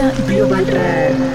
Biobaltrack.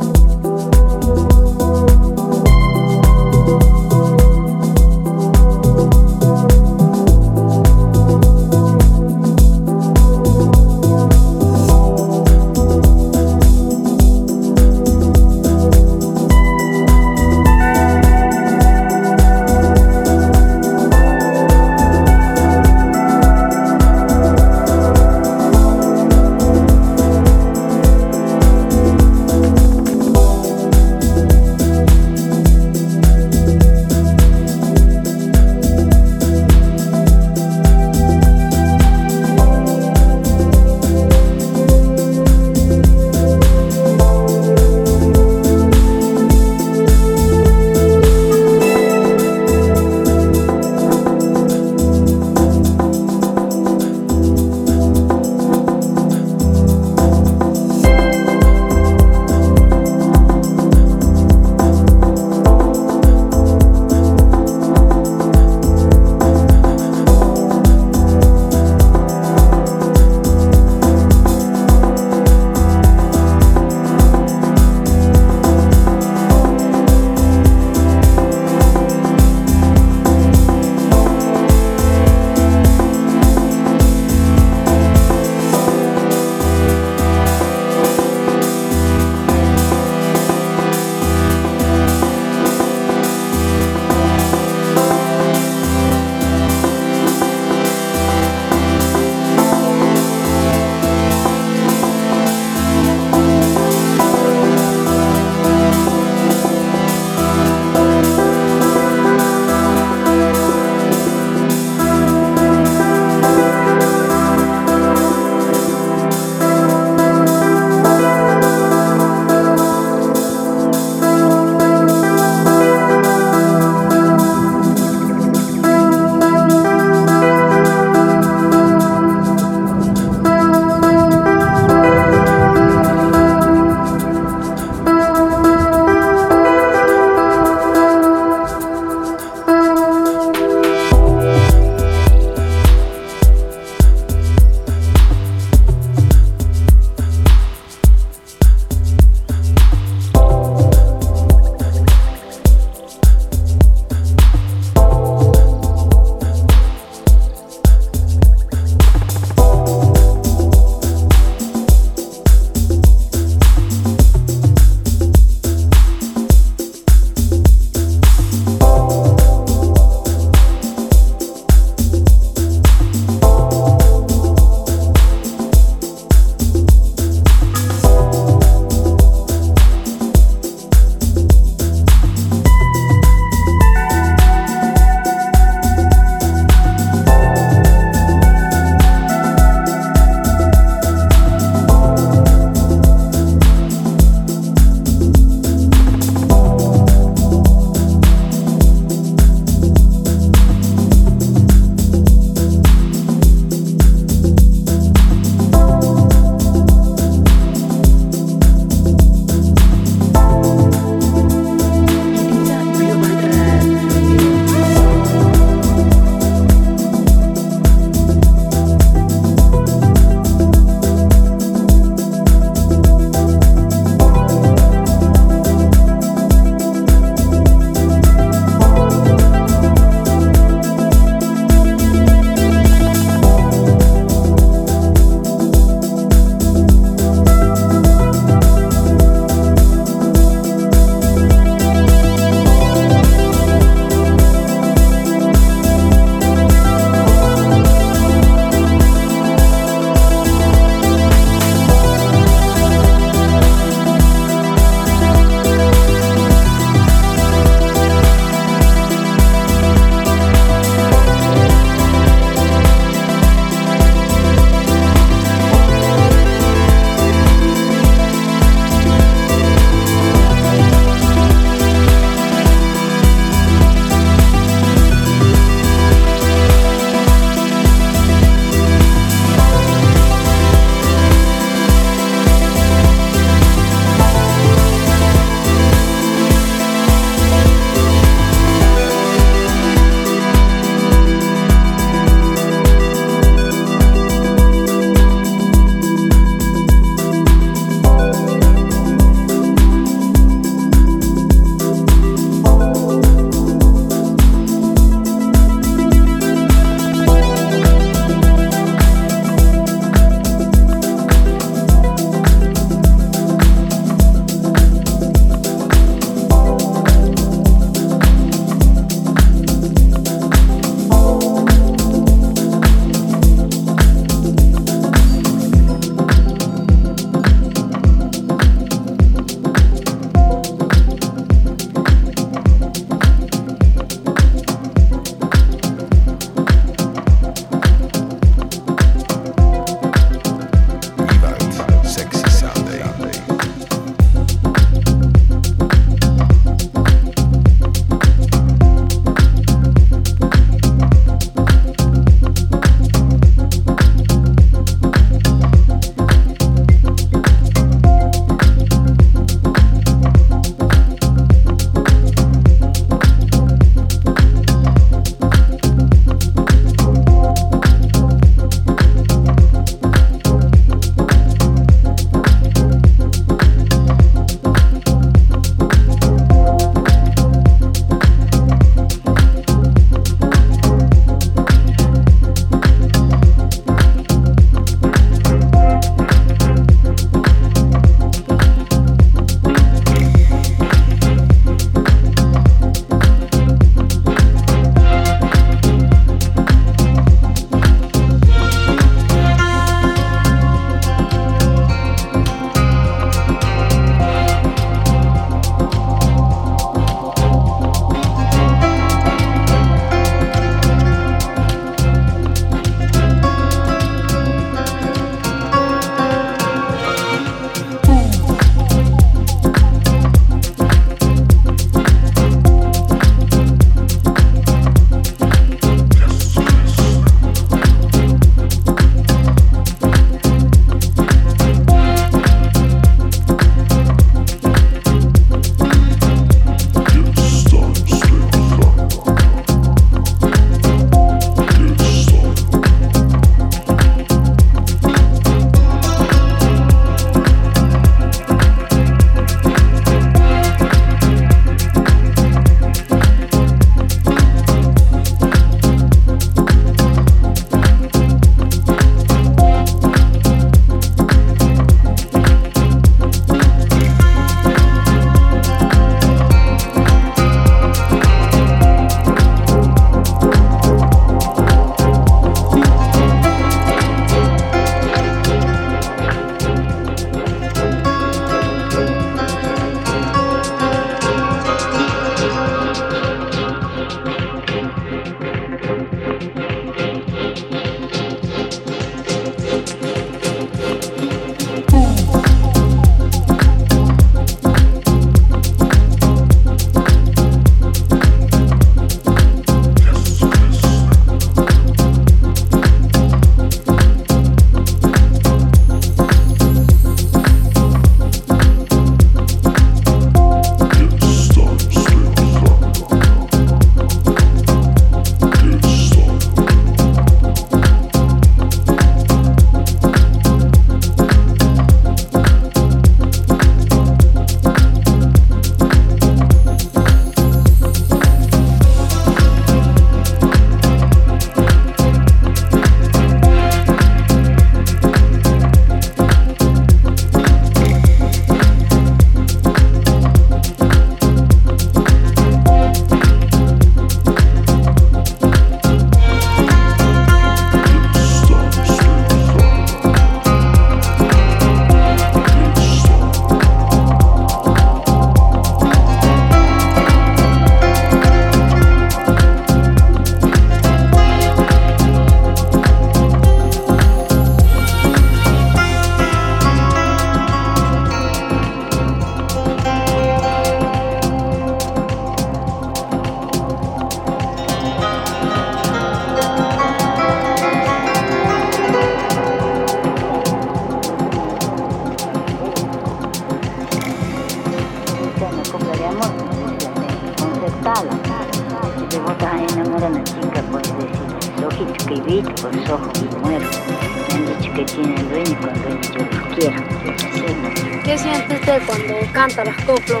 Canta las coplas?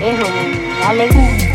Es una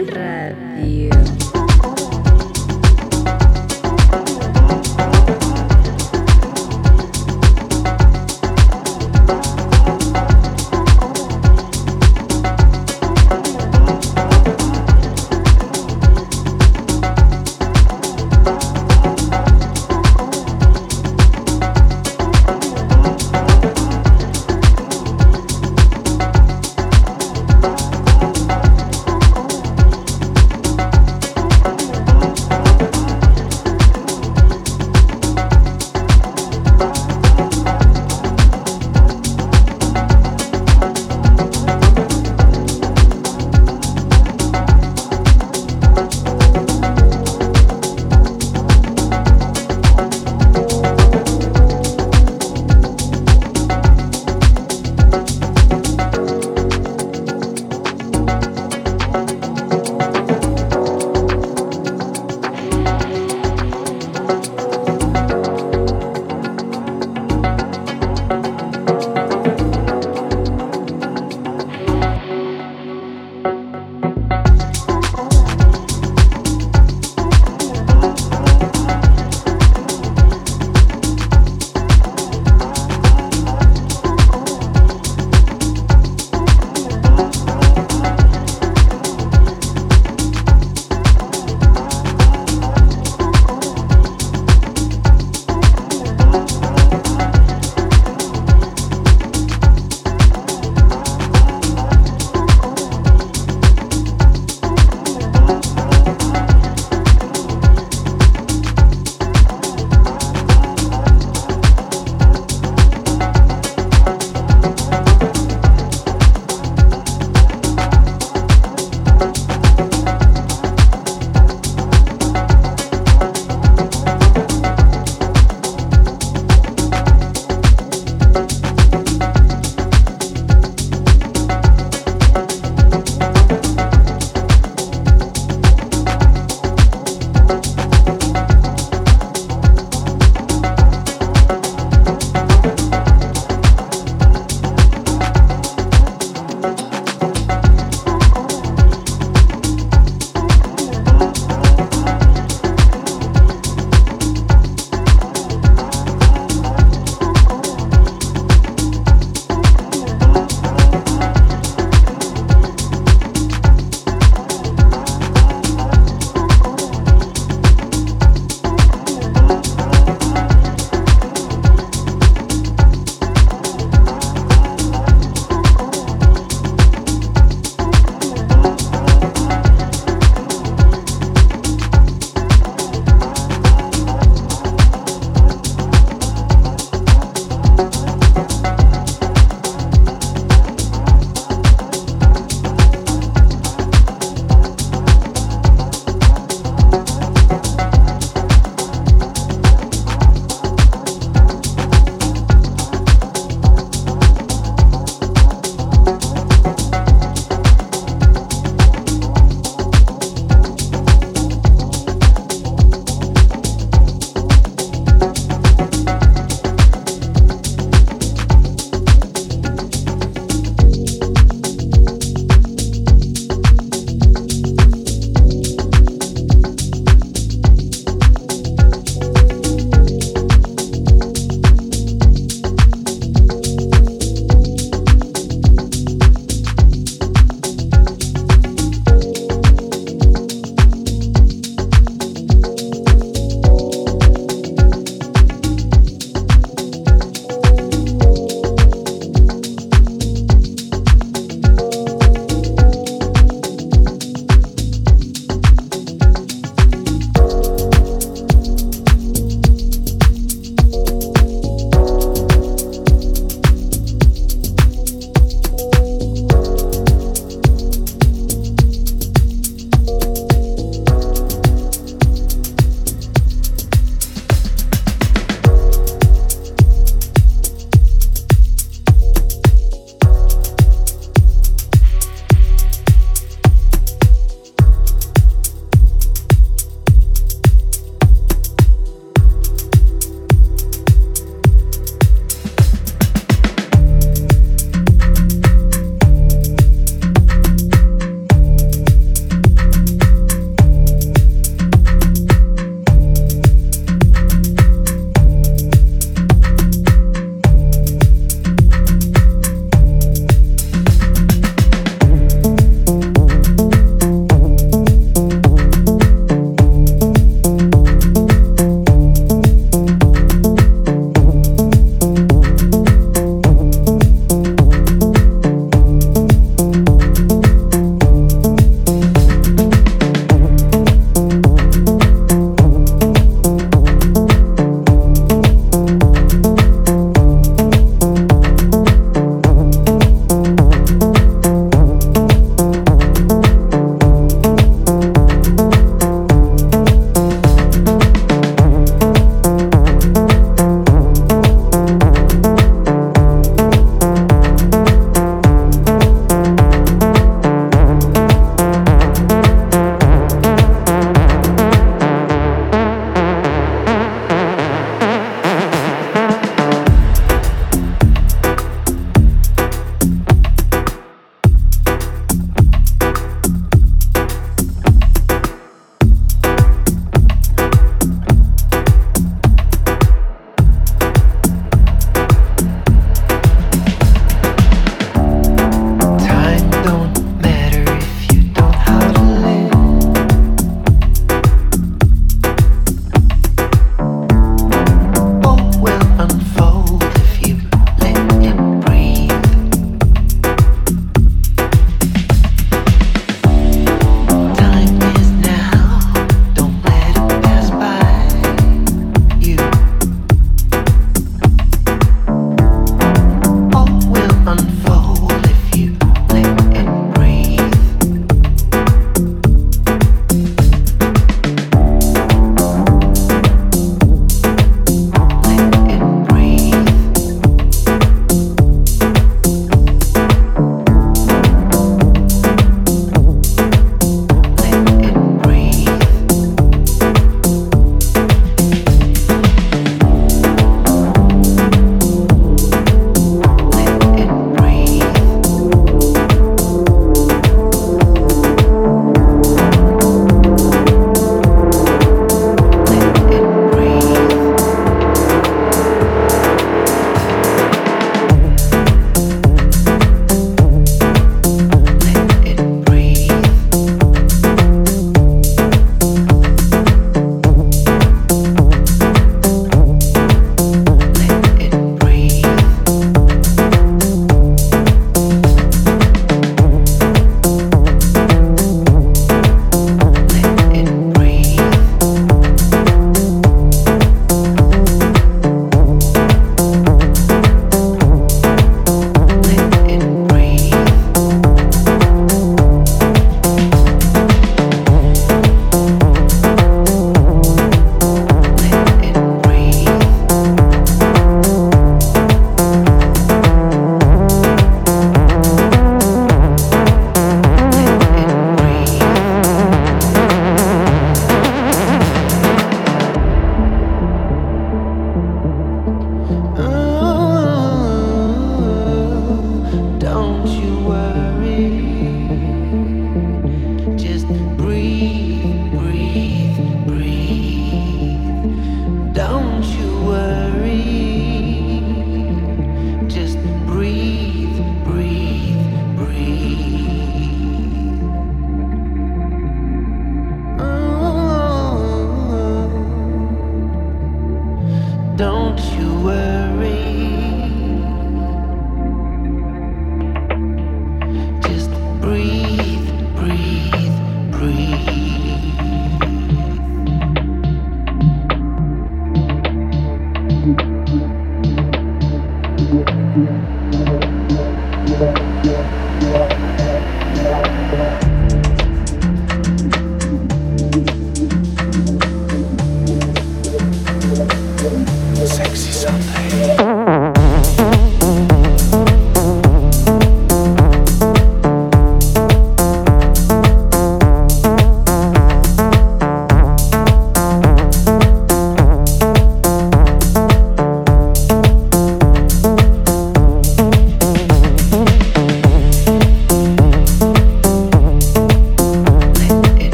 Radio.